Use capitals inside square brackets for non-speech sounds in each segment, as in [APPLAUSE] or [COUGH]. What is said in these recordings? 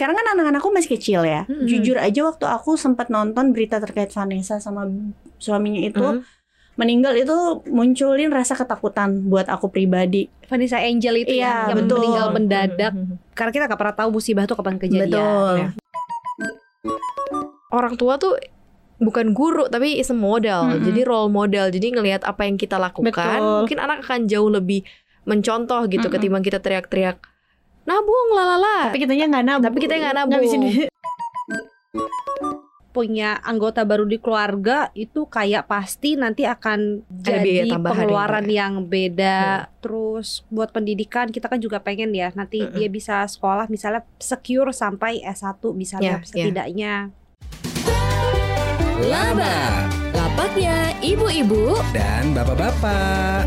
sekarang kan anak-anakku masih kecil ya. Mm-mm. Jujur aja waktu aku sempat nonton berita terkait Vanessa sama suaminya itu Mm. meninggal itu munculin rasa ketakutan buat aku pribadi. Vanessa Angel itu Iya, ya, yang betul. meninggal mendadak karena kita nggak pernah tahu musibah itu kapan kejadian. Betul. Ya. Orang tua tuh bukan guru tapi is a model. Mm-mm. Jadi role model. Jadi ngelihat apa yang kita lakukan, Betul. mungkin anak akan jauh lebih mencontoh gitu Mm-mm. ketimbang kita teriak-teriak nabung lalala. Tapi kitanya nggak nabung. Tapi kita nggak nabung. punya anggota baru di keluarga itu kayak pasti nanti akan jadi tambahan pengeluaran ya. yang beda. Terus buat pendidikan kita kan juga pengen ya nanti Mm-mm. dia bisa sekolah misalnya secure sampai S1 misalnya Ya, ya. setidaknya. Laba Lapaknya ibu-ibu dan bapak-bapak.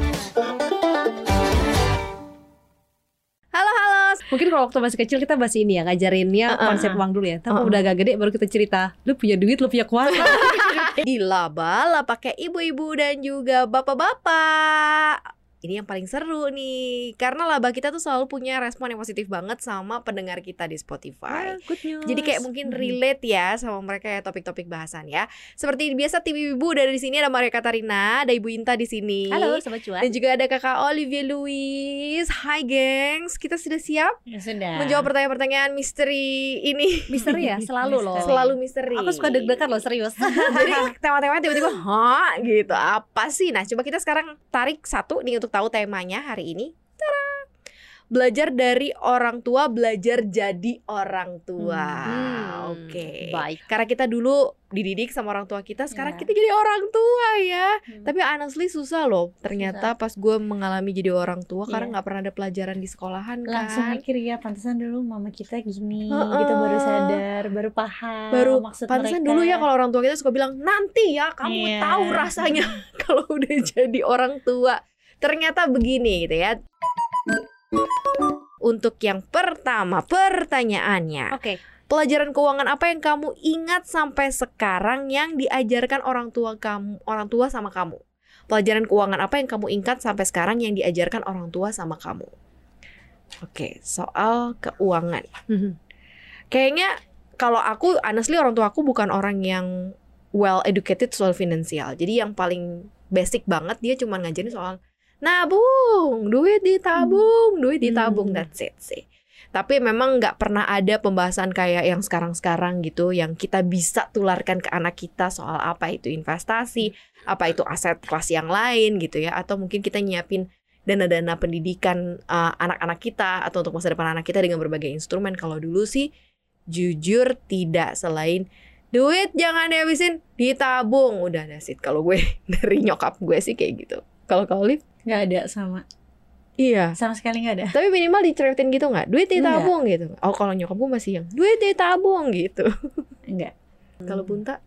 Mungkin kalau waktu masih kecil kita masih ini ya ngajarinnya Uh-uh. konsep uang dulu ya. Tapi Uh-uh. udah agak gede baru kita cerita. Lu punya duit, lu punya kuasa. [LAUGHS] Di laba lah pakai ibu-ibu dan juga bapak-bapak. Ini yang paling seru nih, karena laba kita tuh selalu punya respon yang positif banget sama pendengar kita di Spotify. good news. Jadi kayak mungkin relate ya sama mereka ya topik-topik bahasan ya. Seperti biasa tim ibu dari di sini ada Maria Katarina, ada Ibu Inta di sini. Halo sobat cuan. Dan juga ada kakak Olivia Louis. Hai gengs, kita sudah siap Ya sudah. menjawab pertanyaan-pertanyaan misteri ini. Misteri ya, [LAUGHS] selalu loh. Selalu misteri. Aku suka deg-degan loh serius. [LAUGHS] Jadi tema-temanya tiba-tiba Hah gitu Apa sih Nah coba kita sekarang tarik satu nih Untuk tahu temanya hari ini Tara. Belajar dari orang tua Belajar jadi orang tua Hmm, Oke Baik. Karena kita dulu dididik sama orang tua kita Sekarang Iya. kita jadi orang tua ya Hmm. Tapi honestly susah loh Ternyata pas gue mengalami jadi orang tua Karena Iya. nggak pernah ada pelajaran di sekolahan langsung kan mikir ya pantesan dulu mama kita gini Heeh. gitu baru sadar baru paham baru maksud pantesan mereka. dulu ya kalau orang tua kita suka bilang nanti ya kamu Iya. tahu rasanya [LAUGHS] kalau udah jadi orang tua ternyata begini gitu ya. Untuk yang pertama pertanyaannya Oke. pelajaran keuangan apa yang kamu ingat sampai sekarang yang diajarkan orang tua kamu orang tua sama kamu? Pelajaran keuangan apa yang kamu ingat sampai sekarang yang diajarkan orang tua sama kamu? Oke soal keuangan. Kayaknya kalau aku honestly orang tua aku bukan orang yang well educated soal finansial. Jadi yang paling basic banget dia cuma ngajarin soal nabung duit ditabung duit ditabung Hmm. that's it sih. Tapi memang nggak pernah ada pembahasan kayak yang sekarang-sekarang gitu yang kita bisa tularkan ke anak kita soal apa itu investasi apa itu aset kelas yang lain gitu ya. Atau mungkin kita nyiapin dana-dana pendidikan uh, anak-anak kita atau untuk masa depan anak kita dengan berbagai instrumen. Kalau dulu sih jujur tidak selain duit jangan dihabisin ditabung. Udah that's it. Kalau gue [LAUGHS] dari nyokap gue sih kayak gitu. Kalau kau Liv nggak ada sama. Iya. Sama sekali nggak ada. Tapi minimal diceritain gitu nggak? Duit ditabung gitu oh kalau nyokap gue masih yang duit ditabung gitu. Enggak kalau bunta?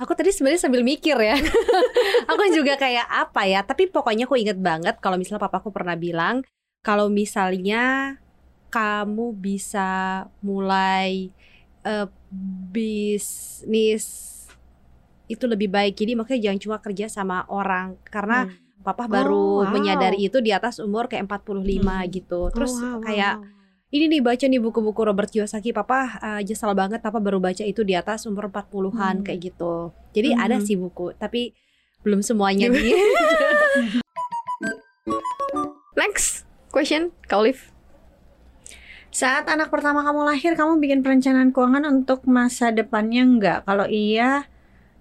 Aku tadi sebenarnya sambil mikir ya. [LAUGHS] aku juga kayak apa ya? Tapi pokoknya aku inget banget kalau misalnya papaku pernah bilang kalau misalnya kamu bisa mulai eh, bisnis itu lebih baik. Jadi makanya jangan cuma kerja sama orang. Karena papa baru Oh, wow. menyadari itu di atas umur kayak 45 Hmm. gitu. Terus Oh, wow, kayak wow. ini nih baca nih buku-buku Robert Kiyosaki papa uh, nyesel banget papa baru baca itu di atas umur 40-an Hmm. kayak gitu jadi Mhm. ada sih buku tapi belum semuanya nih [LAUGHS] next question kau Liv saat anak pertama kamu lahir kamu bikin perencanaan keuangan untuk masa depannya enggak kalau iya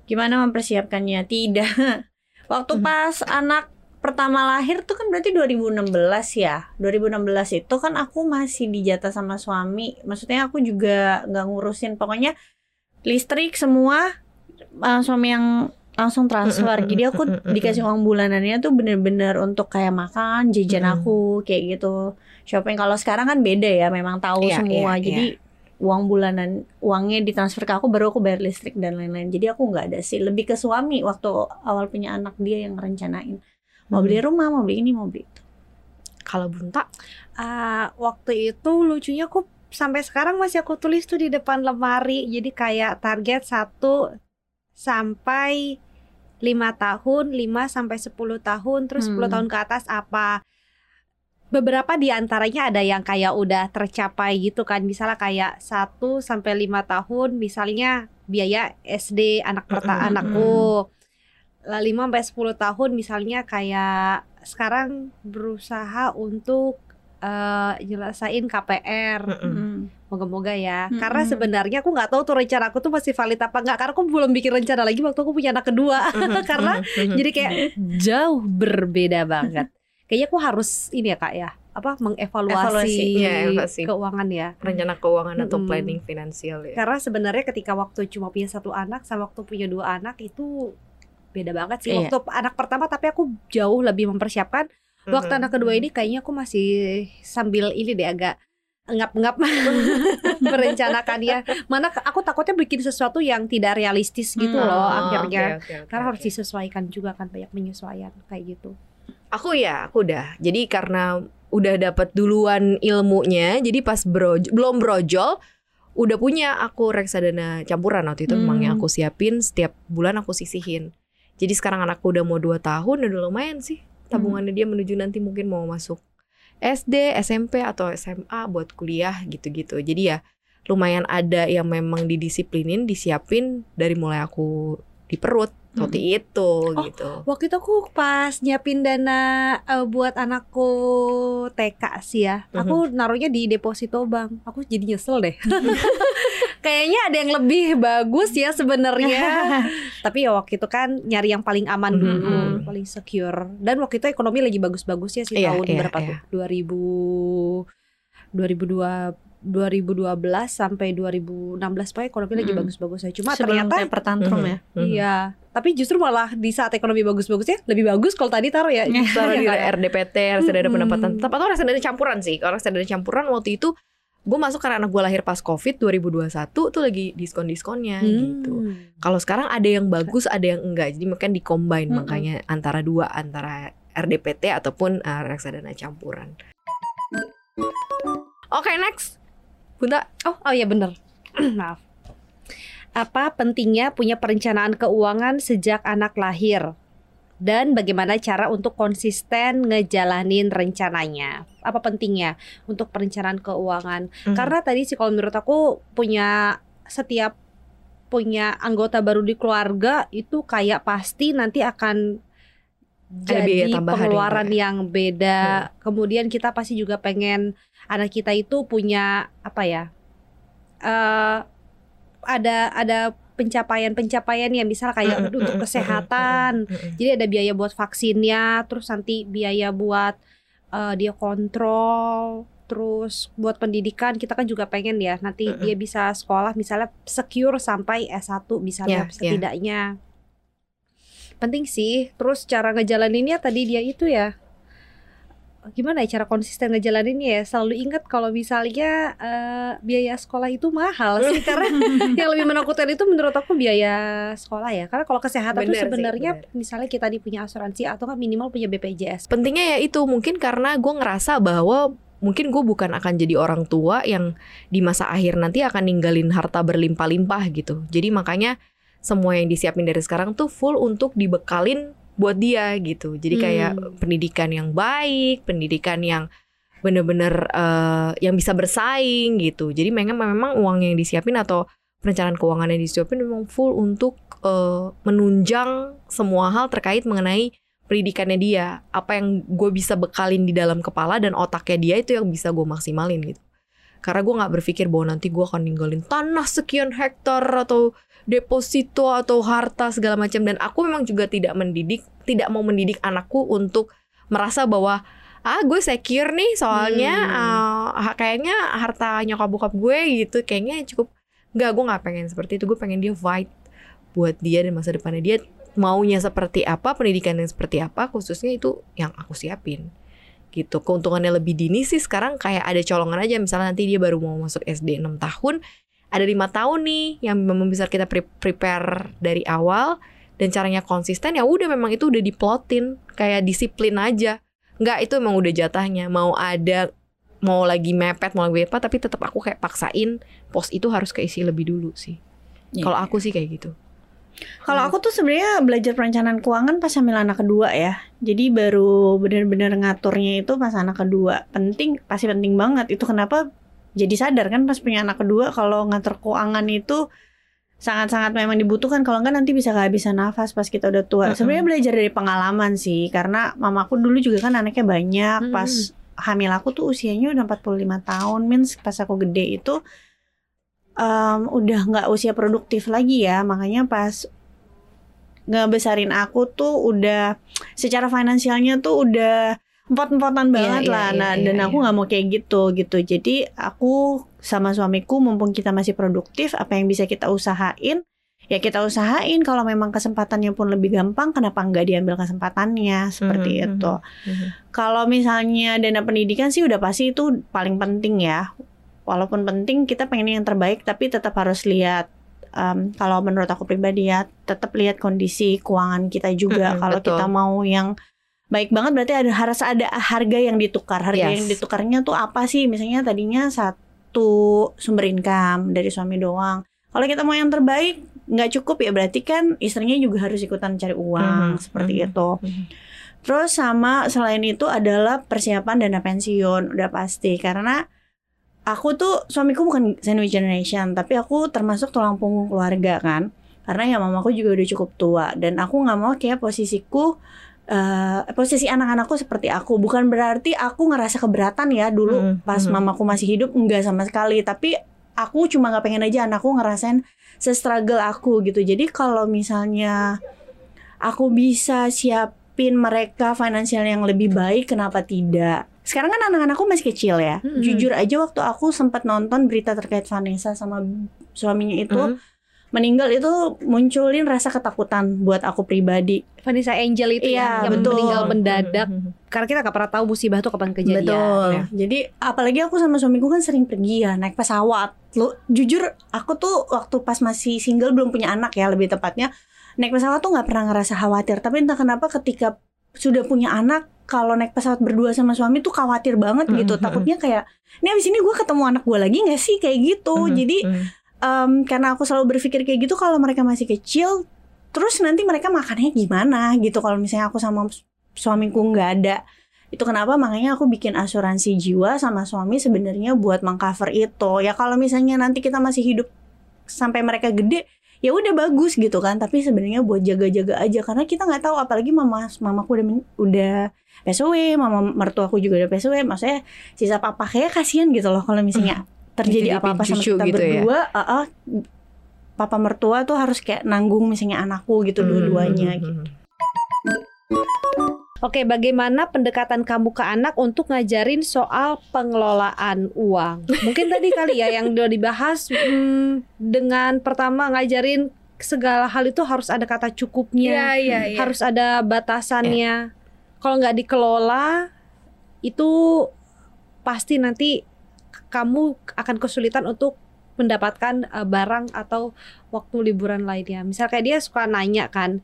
gimana mempersiapkannya tidak [LAUGHS] waktu Hmm. pas anak pertama lahir tuh kan berarti 2016 ya? 2016 itu kan aku masih dijatah sama suami. Maksudnya aku juga nggak ngurusin. Pokoknya listrik semua uh, suami yang langsung transfer. Jadi aku dikasih uang bulanannya tuh bener-bener untuk kayak makan jajan aku kayak gitu. Shopping kalau sekarang kan beda ya memang tahu Iya, semua. iya, jadi uang bulanan uangnya ditransfer ke aku baru aku bayar listrik dan lain-lain. Jadi aku nggak ada sih. Lebih ke suami waktu awal punya anak dia yang rencanain. Mau beli rumah mau beli ini mau beli itu. Kalau bunta? Ah, waktu itu lucunya aku sampai sekarang masih aku tulis tuh di depan lemari. Jadi kayak target 1 sampai 5 tahun 5 sampai 10 tahun terus 10 Hmm. tahun ke atas apa beberapa di antaranya ada yang kayak udah tercapai gitu kan misalnya kayak 1 sampai lima tahun misalnya biaya SD anak pertama Mm-mm, anakku lah 5 sampai 10 tahun misalnya kayak sekarang berusaha untuk eh nyelesain KPR. Mm. moga-moga ya Mm-mm. karena sebenarnya aku nggak tahu tuh rencana aku tuh masih valid apa enggak karena aku belum bikin rencana lagi waktu aku punya anak kedua [LAUGHS] karena jadi kayak jauh berbeda banget. Kayaknya aku harus ini ya kak ya, apa mengevaluasi Evaluasi. Evaluasi. keuangan ya. rencana keuangan atau Mm-mm. planning finansial ya. Karena sebenarnya ketika waktu cuma punya satu anak sama waktu punya dua anak itu beda banget sih. Iya. Waktu anak pertama tapi aku jauh lebih mempersiapkan. Waktu Mhm. anak kedua ini kayaknya aku masih sambil ini deh agak ngap-ngap [LAUGHS] merencanakannya. Mana aku takutnya bikin sesuatu yang tidak realistis gitu Hmm. loh Oh, akhirnya. oke, oke, oke, Karena harus oke. disesuaikan juga kan banyak penyesuaian kayak gitu. Aku ya, aku udah. Jadi karena udah dapat duluan ilmunya, jadi pas broj belum brojol udah punya aku reksadana campuran waktu itu memang Hmm. yang aku siapin setiap bulan aku sisihin. Jadi sekarang anakku udah mau 2 tahun udah lumayan sih tabungannya dia menuju nanti mungkin mau masuk SD, SMP atau SMA buat kuliah gitu-gitu. Jadi ya lumayan ada yang memang didisiplinin, disiapin dari mulai aku di perut seperti itu gitu. Waktu itu aku pas nyiapin dana eh, buat anakku TK sih ya. Aku naruhnya di deposito bank. Aku jadi nyesel deh. [LAUGHS] Kayaknya ada yang lebih bagus ya sebenarnya. [LAUGHS] Tapi ya waktu itu kan nyari yang paling aman Mhm. dulu, paling secure. Dan waktu itu ekonomi lagi bagus-bagusnya sih Iya, tahun iya, berapa iya. tuh? 2000 2002 2012 sampai 2016 pokoknya ekonomi lagi Mm. bagus-bagusnya. Cuma Sebelum ternyata taper tantrum ya. Mhm. Iya, tapi justru malah di saat ekonomi bagus-bagusnya lebih bagus kalau tadi taruh ya. [LAUGHS] taruh di RDPT, reksadana Mm-mm. pendapatan tetap atau reksadana campuran sih. Kalau reksadana campuran waktu itu gue masuk karena anak gue lahir pas COVID 2021 tuh lagi diskon-diskonnya gitu. Hmm. Kalau sekarang ada yang bagus, ada yang enggak. Jadi makanya di-combine Mm-mm. makanya antara dua antara RDPT ataupun uh, reksadana campuran. Oke, next. Bunda, Oh, oh ya bener. [CLEARS THROAT] Maaf. Apa pentingnya punya perencanaan keuangan sejak anak lahir? Dan bagaimana cara untuk konsisten ngejalanin rencananya? Apa pentingnya untuk perencanaan keuangan? Mhm. Karena tadi sih kalau menurut aku punya setiap punya anggota baru di keluarga itu kayak pasti nanti akan jadi pengeluaran ya. yang beda. Kemudian kita pasti juga pengen anak kita itu punya apa ya? eh ada ada pencapaian-pencapaian yang misalnya kayak untuk kesehatan. Jadi ada biaya buat vaksinnya, terus nanti biaya buat eh, dia kontrol, terus buat pendidikan kita kan juga pengen ya nanti dia bisa sekolah misalnya secure sampai S1 misalnya Ya, ya. setidaknya. Penting sih. Terus cara ngejalaninnya tadi dia itu ya gimana ya cara konsisten ngejalaninnya ya? Selalu ingat kalau misalnya eh, biaya sekolah itu mahal sih [LAUGHS] karena yang lebih menakutkan itu menurut aku biaya sekolah ya. Karena kalau kesehatan Bener sebenarnya misalnya kita di punya asuransi atau kan minimal punya BPJS pentingnya ya itu mungkin karena gue ngerasa bahwa mungkin gue bukan akan jadi orang tua yang di masa akhir nanti akan ninggalin harta berlimpah-limpah gitu. Jadi makanya semua yang disiapin dari sekarang tuh full untuk dibekalin buat dia gitu. Jadi kayak Hmm. pendidikan yang baik, pendidikan yang bener-bener eh, yang bisa bersaing gitu. Jadi memang memang uang yang disiapin atau perencanaan keuangan yang disiapin memang full untuk eh, menunjang semua hal terkait mengenai pendidikannya dia apa yang gue bisa bekalin di dalam kepala dan otaknya dia itu yang bisa gue maksimalin gitu karena gue nggak berpikir bahwa nanti gue akan ninggalin tanah sekian hektar atau deposito atau harta segala macam. Dan aku memang juga tidak mendidik tidak mau mendidik anakku untuk merasa bahwa ah gue secure nih soalnya ah, kayaknya harta nyokap bokap gue gitu kayaknya cukup nggak gue nggak pengen seperti itu. Gue pengen dia fight buat dia dan masa depannya. Dia maunya seperti apa pendidikan yang seperti apa khususnya itu yang aku siapin. Gitu. Keuntungannya lebih dini sih sekarang kayak ada colongan aja. Misalnya nanti dia baru mau masuk SD 6 tahun ada lima tahun nih yang memang bisa kita pre- prepare dari awal dan caranya konsisten ya udah memang itu udah diplotin kayak disiplin aja nggak itu emang udah jatahnya mau ada mau lagi mepet mau lagi apa tapi tetap aku kayak paksain pos itu harus keisi lebih dulu sih Iya. kalau aku sih kayak gitu Kalau aku tuh sebenarnya belajar perencanaan keuangan pas hamil anak kedua ya. Jadi baru benar-benar ngaturnya itu pas anak kedua. Penting, pasti penting banget. Itu kenapa jadi sadar kan pas punya anak kedua kalau ngatur keuangan itu sangat-sangat memang dibutuhkan. Kalau enggak nanti bisa kehabisan nafas pas kita udah tua. Mm-mm. Sebenarnya belajar dari pengalaman sih. Karena mamaku dulu juga kan anaknya banyak. Mm-mm. Pas hamil aku tuh usianya udah 45 tahun. Means pas aku gede itu em, udah nggak usia produktif lagi ya. Makanya pas ngebesarin aku tuh udah secara finansialnya tuh udah empot-empotan banget iya, lah. iya, nah, iya, dan iya. aku nggak mau kayak gitu gitu. Jadi aku sama suamiku mumpung kita masih produktif, apa yang bisa kita usahain ya kita usahain kalau memang kesempatannya pun lebih gampang kenapa nggak diambil kesempatannya seperti Mhm, itu. Mhm. Kalau misalnya dana pendidikan sih udah pasti itu paling penting ya. Walaupun penting kita pengen yang terbaik tapi tetap harus lihat em, kalau menurut aku pribadi ya tetap lihat kondisi keuangan kita juga. Mm-mm, kalau betul. kita mau yang baik banget berarti ada harus ada harga yang ditukar. Harga Yes. yang ditukarnya tuh apa sih? Misalnya tadinya satu sumber income dari suami doang. Kalau kita mau yang terbaik nggak cukup ya berarti kan istrinya juga harus ikutan cari uang Mhm, seperti mhm, itu. mhm. Terus sama selain itu adalah persiapan dana pensiun udah pasti karena aku tuh suamiku bukan sandwich generation tapi aku termasuk tulang punggung keluarga kan karena ya mamaku juga udah cukup tua dan aku nggak mau kayak posisiku eh, posisi anak-anakku seperti aku bukan berarti aku ngerasa keberatan ya dulu Mhm, pas mhm. mamaku masih hidup enggak sama sekali tapi aku cuma nggak pengen aja anakku ngerasain se-struggle aku gitu jadi kalau misalnya aku bisa siapin mereka finansial yang lebih baik kenapa tidak sekarang kan anak-anakku masih kecil ya Mm-mm. jujur aja waktu aku sempat nonton berita terkait Vanessa sama suaminya itu Mhm. Meninggal itu munculin rasa ketakutan buat aku pribadi Vanessa Angel itu Iya, ya, yang betul. meninggal mendadak. Mhm. Karena kita nggak pernah tahu musibah tuh kapan kejadian. Betul. Ya. Jadi apalagi aku sama suamiku kan sering pergi ya naik pesawat. Lu jujur aku tuh waktu pas masih single belum punya anak ya lebih tepatnya naik pesawat tuh nggak pernah ngerasa khawatir. Tapi entah kenapa ketika sudah punya anak kalau naik pesawat berdua sama suami tuh khawatir banget gitu. Mhm. Takutnya kayak ini abis ini gue ketemu anak gue lagi nggak sih kayak gitu. Mhm, Jadi mhm. Em, karena aku selalu berpikir kayak gitu kalau mereka masih kecil terus nanti mereka makannya gimana gitu. Kalau misalnya aku sama suamiku nggak ada itu kenapa? Makanya aku bikin asuransi jiwa sama suami sebenarnya buat mengcover itu. Ya kalau misalnya nanti kita masih hidup sampai mereka gede ya udah bagus gitu kan. Tapi sebenarnya buat jaga-jaga aja karena kita nggak tahu apalagi mama mamaku udah udah PSW mama mertuaku juga udah PSW maksudnya sisa papa kayak kasihan gitu loh kalau misalnya terjadi apa-apa sama kita gitu ya? berdua ah, ah, papa mertua tuh harus kayak nanggung misalnya anakku gitu dua-duanya Mhm, gitu. mhm. Oke, bagaimana pendekatan kamu ke anak untuk ngajarin soal pengelolaan uang? Mungkin tadi [LAUGHS] kali ya yang udah dibahas hmm, dengan pertama ngajarin segala hal itu harus ada kata cukupnya, Iya, iya, iya. harus ada batasannya. Kalau nggak dikelola itu pasti nanti kamu akan kesulitan untuk mendapatkan eh, barang atau waktu liburan lainnya. Misal kayak dia suka nanya kan,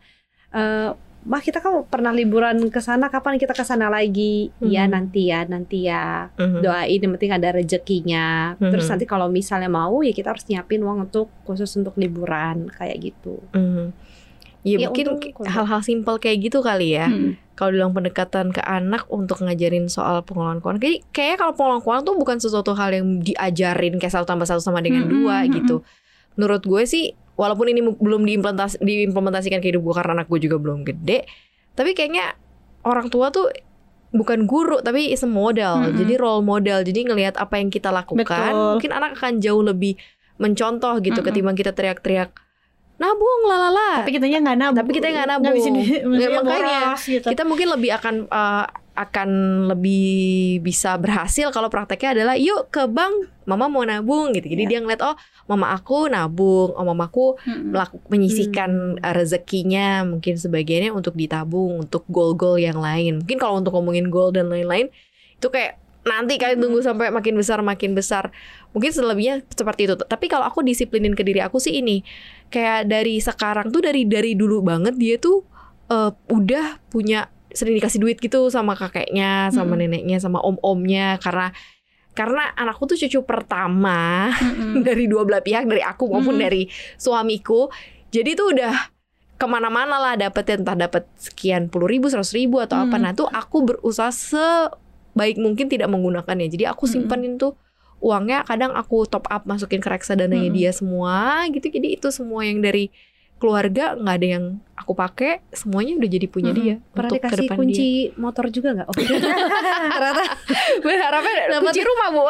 eh Mah kita kan pernah liburan ke sana kapan kita ke sana lagi? Iya Mhm. nanti ya, nanti ya. Mhm. Doain yang penting ada rezekinya. Terus Mhm. nanti kalau misalnya mau ya kita harus nyiapin uang untuk khusus untuk liburan kayak gitu. Mhm. Ya, Ya, mungkin hal-hal simpel kayak gitu kali ya. Hmm. Kalau bilang pendekatan ke anak untuk ngajarin soal pengelolaan keuangan, kayak kayaknya kalau pengelolaan keuangan tuh bukan sesuatu hal yang diajarin kayak satu tambah satu sama dengan Mm, dua mm, gitu. Menurut gue sih, walaupun ini belum diimplementas diimplementasikan ke hidup gue karena anak gue juga belum gede, tapi kayaknya orang tua tuh bukan guru tapi is a model, Mm-mm. jadi role model. Jadi ngelihat apa yang kita lakukan, Betul. mungkin anak akan jauh lebih mencontoh gitu Mm-mm. ketimbang kita teriak-teriak nabung lalala. Tapi kitanya nggak nabung. Tapi kita nggak nabung. [LAUGHS] di, Ya, makanya. boros gitu. kita mungkin lebih akan eh, akan lebih bisa berhasil kalau prakteknya adalah yuk ke bank mama mau nabung gitu jadi Ya. dia ngeliat oh mama aku nabung oh mamaku Mm-mm. melaku- menyisihkan eh, rezekinya mungkin sebagiannya untuk ditabung untuk goal-goal yang lain mungkin kalau untuk ngomongin goal dan lain-lain itu kayak nanti kalian tunggu sampai makin besar makin besar mungkin selebihnya seperti itu tapi kalau aku disiplinin ke diri aku sih ini kayak dari sekarang tuh dari dari dulu banget dia tuh eh, udah punya sering dikasih duit gitu sama kakeknya sama Mm-mm. neneknya sama om-omnya karena karena anakku tuh cucu pertama Mm-mm. [LAUGHS] dari dua belah pihak dari aku maupun Hmm. dari suamiku jadi tuh udah ke mana-mana lah dapetnya entah dapat sekian puluh ribu seratus ribu atau apa Hmm. nah tuh aku berusaha sebaik mungkin tidak menggunakannya jadi aku Hmm. simpanin tuh uangnya kadang aku top up masukin ke reksadana Hmm. dia semua gitu jadi itu semua yang dari keluarga nggak ada yang aku pakai semuanya udah jadi punya Hmm. dia Pernah untuk dikasih kunci motor juga nggak? Oh, [LAUGHS] ternyata dia berharapnya kunci rumah bu [LAUGHS]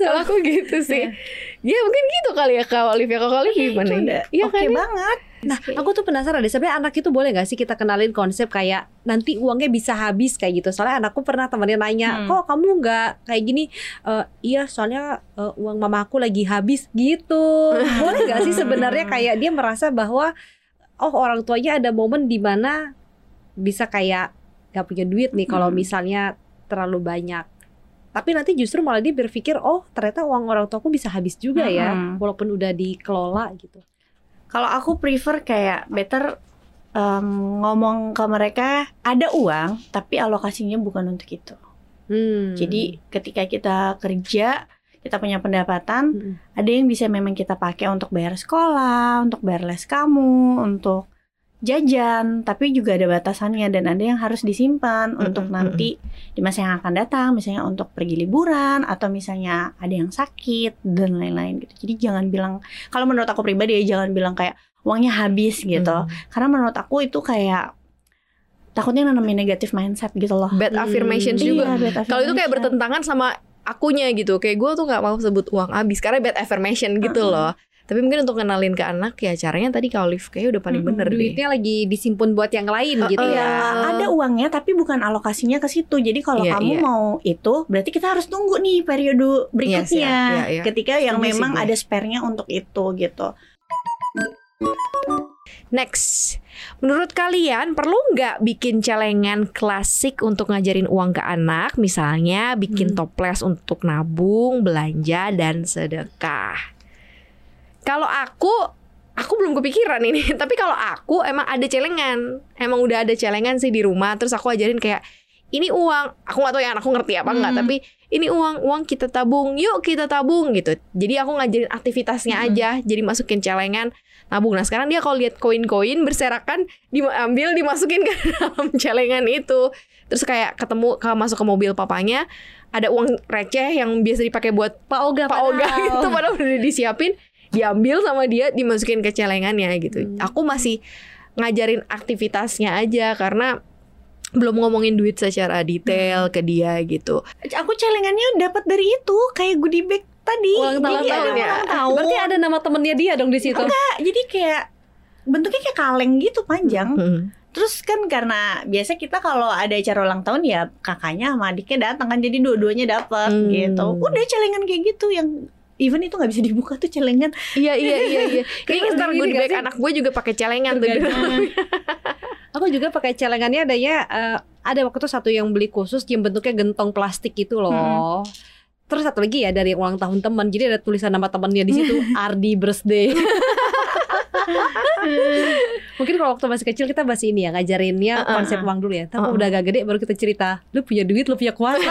kalau aku gitu sih ya mungkin gitu kali ya kak Olivia kalau Olivia Itu gimana Iya oke kan ya? banget. Nah, aku tuh penasaran deh, sebenarnya anak itu boleh gak sih kita kenalin konsep kayak nanti uangnya bisa habis kayak gitu? Soalnya anakku pernah temennya nanya, Hmm. kok kamu nggak kayak gini? "Eh, iya, soalnya eh, uang mamaku lagi habis gitu. [LAUGHS] Boleh gak sih sebenarnya kayak dia merasa bahwa oh orang tuanya ada momen di mana bisa kayak gak punya duit nih kalau Hmm. misalnya terlalu banyak. Tapi nanti justru malah dia berpikir, oh ternyata uang orang tuaku bisa habis juga ya, Hmm. walaupun udah dikelola gitu. Kalau aku prefer kayak better um, ngomong ke mereka ada uang tapi alokasinya bukan untuk itu. Hmm. Jadi ketika kita kerja, kita punya pendapatan, Mm-mm. ada yang bisa memang kita pakai untuk bayar sekolah, untuk bayar les kamu, untuk jajan, tapi juga ada batasannya dan ada yang harus disimpan untuk nanti di masa yang akan datang, misalnya untuk pergi liburan atau misalnya ada yang sakit dan lain-lain gitu. Jadi jangan bilang kalau menurut aku pribadi ya jangan bilang kayak uangnya habis gitu. Hmm. Karena menurut aku itu kayak takutnya nanamin negatif mindset gitu loh. bad Hmm. affirmations juga Iya, Kalau itu kayak affirmation. bertentangan sama akunya gitu. Kayak gue tuh nggak mau sebut uang habis karena bad affirmation gitu loh. Tapi mungkin untuk kenalin ke anak ya caranya tadi kalau Olive kayak udah paling Mm-mm, bener deh. duitnya lagi disimpun buat yang lain gitu Uh-uh. Iya, ya. ada uangnya tapi bukan alokasinya ke situ. Jadi kalau Iya, kamu iya. mau itu, berarti kita harus tunggu nih periode berikutnya. Iya, iya, iya. Ketika yang sih memang ada spare-nya untuk itu gitu. Next, menurut kalian perlu nggak bikin celengan klasik untuk ngajarin uang ke anak? Misalnya bikin Hmm. toples untuk nabung, belanja, dan sedekah. Kalau aku, aku belum kepikiran ini. [LAUGHS] Tapi kalau aku emang ada celengan, emang udah ada celengan sih di rumah. Terus aku ajarin kayak ini uang. Aku nggak tahu ya anakku ngerti apa nggak. Hmm. Tapi ini uang, uang kita tabung. Yuk kita tabung gitu. Jadi aku ngajarin aktivitasnya Hmm. aja. Jadi masukin celengan nabung. Nah sekarang dia kalau lihat koin-koin berserakan diambil dimasukin ke [LAUGHS] dalam celengan itu. Terus kayak ketemu kalau masuk ke mobil papanya ada uang receh yang biasa dipakai buat Pak Oga, Pak Oga itu padahal udah disiapin diambil sama dia dimasukin ke celengannya gitu. Hmm. Aku masih ngajarin aktivitasnya aja karena belum ngomongin duit secara detail ke dia gitu. Aku celengannya dapat dari itu kayak goodie bag tadi. Ulang tahun tahun ya. ulang tahun. Berarti ada nama temennya dia dong di situ. Enggak, jadi kayak bentuknya kayak kaleng gitu panjang. Hmm. Terus kan karena biasa kita kalau ada acara ulang tahun ya kakaknya sama adiknya datang kan jadi dua-duanya dapat Hmm. gitu. Udah celengan kayak gitu yang even itu nggak bisa dibuka tuh celengan. Iya iya iya iya. [LAUGHS] Ini Terus ntar gue bag sih? anak gue juga pakai celengan tuh. [LAUGHS] Aku juga pakai celengannya adanya eh, ada waktu itu satu yang beli khusus yang bentuknya gentong plastik gitu loh. Terus satu lagi ya dari ulang tahun teman. Jadi ada tulisan nama temannya di situ [LAUGHS] Ardi birthday. Mungkin kalau waktu masih kecil kita masih ini ya ngajarinnya Uh-uh. konsep uang dulu ya. Tapi Uh-uh. udah agak gede baru kita cerita, lu punya duit, lu punya kuasa.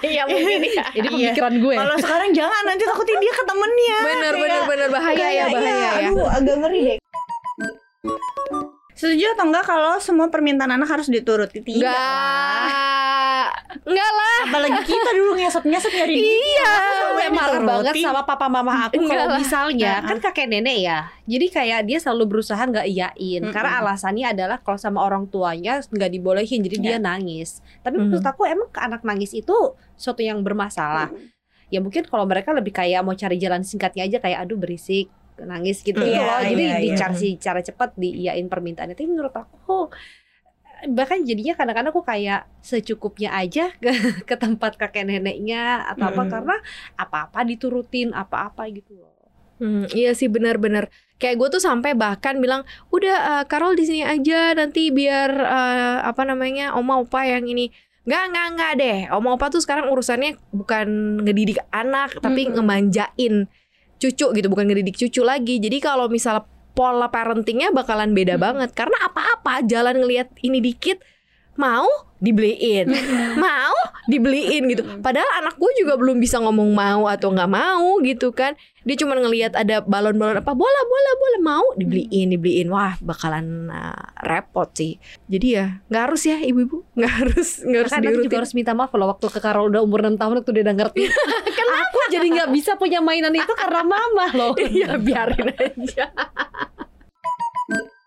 Iya mungkin ya. [LAUGHS] Jadi Iya. pemikiran gue. Kalau sekarang jangan nanti takutin dia ke temennya. Bener Kayak- bener bener bahaya ya bahaya iya, ya. Aduh agak ngeri deh. Setuju atau enggak kalau semua permintaan anak harus dituruti? Tidak. lah. Enggak. Enggak lah. Apalagi kita dulu ngesot-ngesot nyari. Iya. gue marah banget sama papa mama aku Enggak kalau misalnya kan kakek nenek ya jadi kayak dia selalu berusaha nggak iyain Mm-mm. karena alasannya adalah kalau sama orang tuanya nggak dibolehin jadi dia nangis tapi menurut Mhm. aku emang anak nangis itu suatu yang bermasalah ya mungkin kalau mereka lebih kayak mau cari jalan singkatnya aja kayak aduh berisik nangis gitu Iya, loh jadi iya, iya. dicari cara cepat diiyain permintaannya tapi menurut aku bahkan jadinya kadang-kadang aku kayak secukupnya aja ke, [LAUGHS] ke tempat kakek neneknya atau apa Mm-mm. karena apa-apa diturutin apa-apa gitu loh. Hmm, iya sih benar-benar. Kayak gue tuh sampai bahkan bilang, udah eh, Carol di sini aja nanti biar eh, apa namanya oma opa yang ini. Nggak nggak nggak deh. Oma opa tuh sekarang urusannya bukan ngedidik anak tapi Mm-mm. ngemanjain cucu gitu, bukan ngedidik cucu lagi. Jadi kalau misal pola parentingnya bakalan beda Mm-mm. banget karena apa-apa jalan ngelihat ini dikit mau dibeliin, mau dibeliin gitu. Padahal anak gue juga belum bisa ngomong mau atau nggak mau gitu kan. Dia cuma ngelihat ada balon-balon apa bola bola bola mau dibeliin dibeliin. Wah bakalan uh, repot sih. Jadi ya nggak harus ya ibu-ibu nggak harus nggak harus nanti juga harus minta maaf loh waktu ke Karol udah umur 6 tahun waktu dia udah ngerti. [LAUGHS] kan aku jadi nggak bisa punya mainan itu karena mama loh. Iya biarin aja. [LAUGHS]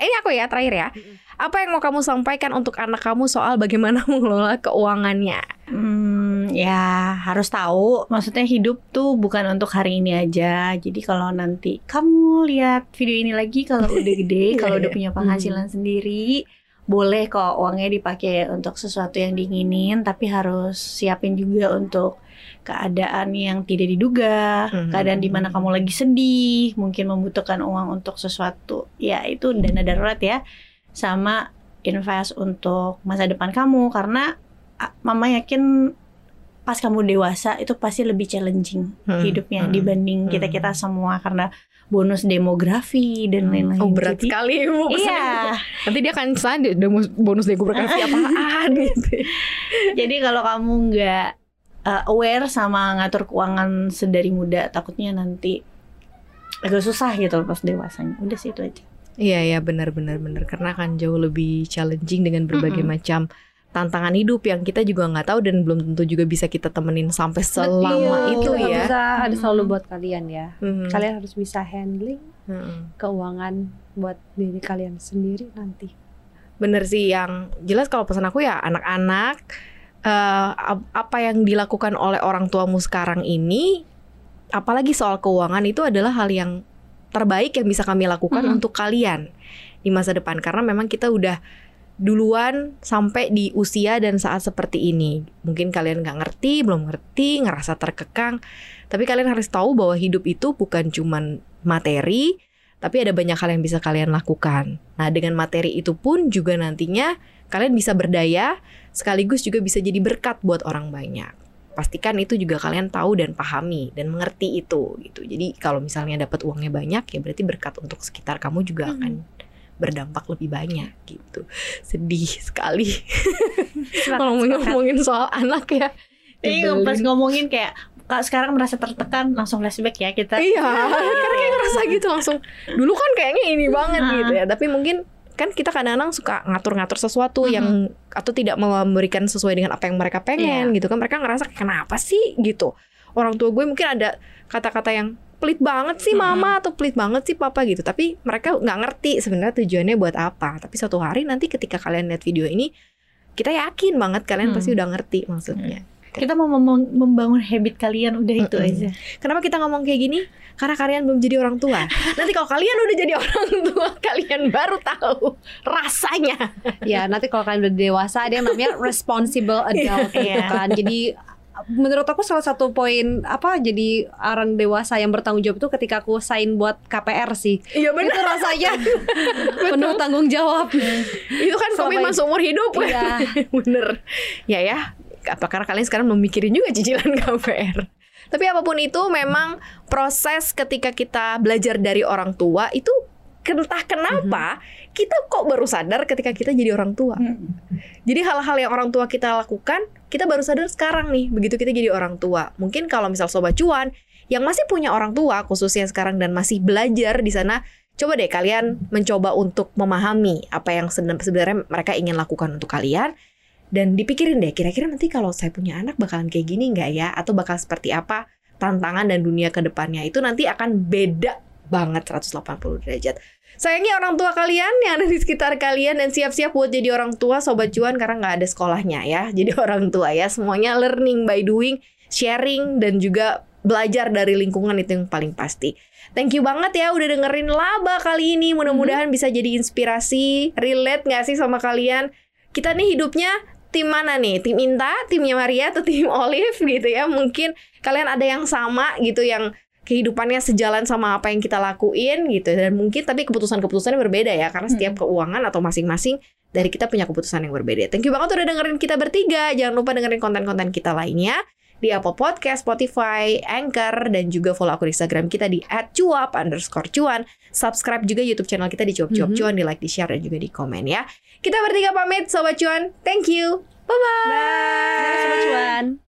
Ini aku ya terakhir ya. Apa yang mau kamu sampaikan untuk anak kamu soal bagaimana [LAUGHS] mengelola keuangannya? Hmm, ya harus tahu. Maksudnya hidup tuh bukan untuk hari ini aja. Jadi kalau nanti kamu lihat video ini lagi kalau [LAUGHS] udah gede, kalau udah Iya, punya penghasilan sendiri, boleh kok uangnya dipakai untuk sesuatu yang diinginin, tapi harus siapin juga untuk keadaan yang tidak diduga, Hmm. keadaan di mana kamu lagi sedih, mungkin membutuhkan uang untuk sesuatu. Ya itu dana darurat ya, sama invest untuk masa depan kamu karena mama yakin pas kamu dewasa itu pasti lebih challenging Hmm, hidupnya hmm, dibanding hmm. kita kita semua karena bonus demografi dan lain-lain. Oh berat Jadi- sekali ibu. Iya. Nanti dia akan sadar ada bonus demografi [LAUGHS] apaan gitu. Jadi kalau kamu nggak uh, aware sama ngatur keuangan sedari muda, takutnya nanti agak susah gitu pas dewasanya. Udah sih itu aja. Iya ya benar benar benar karena akan jauh lebih challenging dengan berbagai Mm-mm. macam tantangan hidup yang kita juga nggak tahu dan belum tentu juga bisa kita temenin sampai selama Betul. itu Nggak ya. Bisa ada selalu buat kalian ya. Mhm. Kalian harus bisa handling Mhm. keuangan buat diri kalian sendiri nanti. Bener sih yang jelas kalau pesan aku ya anak-anak eh, ap- apa yang dilakukan oleh orang tuamu sekarang ini apalagi soal keuangan itu adalah hal yang terbaik yang bisa kami lakukan Mhm. untuk kalian di masa depan karena memang kita udah duluan sampai di usia dan saat seperti ini. Mungkin kalian nggak ngerti, belum ngerti, ngerasa terkekang, tapi kalian harus tahu bahwa hidup itu bukan cuman materi, tapi ada banyak hal yang bisa kalian lakukan. Nah, dengan materi itu pun juga nantinya kalian bisa berdaya, sekaligus juga bisa jadi berkat buat orang banyak. Pastikan itu juga kalian tahu dan pahami dan mengerti itu gitu. Jadi kalau misalnya dapat uangnya banyak ya berarti berkat untuk sekitar kamu juga akan berdampak lebih banyak gitu. Sedih sekali [LAUGHS] kalau ngomongin soal anak ya. Iya, pas ngomongin kayak Kak sekarang merasa tertekan langsung flashback ya kita. Iya, karena kayak ngerasa gitu langsung. Dulu kan kayaknya ini banget Ah. gitu ya, tapi mungkin kan kita kadang-kadang suka ngatur-ngatur sesuatu yang atau tidak memberikan sesuai dengan apa yang mereka pengen gitu kan. Mereka ngerasa kenapa sih gitu. Orang tua gue mungkin ada kata-kata yang pelit banget sih mama atau pelit banget sih papa gitu. Tapi mereka nggak ngerti sebenarnya tujuannya buat apa. Tapi suatu hari nanti ketika kalian lihat video ini, kita yakin banget kalian Hmm. pasti udah ngerti maksudnya. Kita mau membangun habit kalian udah itu Mm-mm. aja. Kenapa kita ngomong kayak gini? Karena kalian belum jadi orang tua. Nanti kalau kalian udah jadi orang tua, kalian baru tahu rasanya. ya nanti kalau kalian udah dewasa yang namanya responsible adult gitu Iya. kan jadi menurut aku salah satu poin apa jadi orang dewasa yang bertanggung jawab itu ketika aku sign buat KPR sih Iya itu rasanya [LAUGHS] penuh tanggung jawab Itu kan Selama komitmen ini- seumur hidup. Iya. [LAUGHS] Bener. Ya ya. Apa karena kalian sekarang belum mikirin juga cicilan [LAUGHS] KPR. Tapi apa pun itu memang proses ketika kita belajar dari orang tua itu entah kenapa kita kok baru sadar ketika kita jadi orang tua. Jadi hal-hal yang orang tua kita lakukan, kita baru sadar sekarang nih, begitu kita jadi orang tua. Mungkin kalau misal sobat cuan yang masih punya orang tua khususnya sekarang dan masih belajar di sana, coba deh kalian mencoba untuk memahami apa yang seben- sebenarnya mereka ingin lakukan untuk kalian dan dipikirin deh kira-kira nanti kalau saya punya anak bakalan kayak gini nggak ya atau bakal seperti apa tantangan dan dunia ke depannya itu nanti akan beda banget 180 derajat. Sayangi orang tua kalian yang ada di sekitar kalian dan siap-siap buat jadi orang tua sobat cuan karena nggak ada sekolahnya ya. Jadi orang tua ya semuanya learning by doing, sharing dan juga belajar dari lingkungan itu yang paling pasti. Thank you banget ya udah dengerin laba kali ini. Mudah-mudahan bisa jadi inspirasi, relate nggak sih sama kalian? Kita nih hidupnya tim mana nih? Tim Inta, timnya Maria atau tim [LAUGHS] Olive gitu ya. Mungkin kalian ada yang sama gitu yang kehidupannya sejalan sama apa yang kita lakuin gitu dan mungkin tapi keputusan-keputusannya berbeda ya karena setiap hmm. keuangan atau masing-masing dari kita punya keputusan yang berbeda. Thank you banget udah dengerin kita bertiga. Jangan lupa dengerin konten-konten kita lainnya di Apple Podcast, Spotify, Anchor, dan juga follow akun Instagram kita di @cuap_cuan. Subscribe juga YouTube channel kita di cuap cuap hmm. cuan, di like, di share, dan juga di komen ya. Kita bertiga pamit Sobat Cuan. Thank you. Bye-bye. Bye. Sobat Cuan.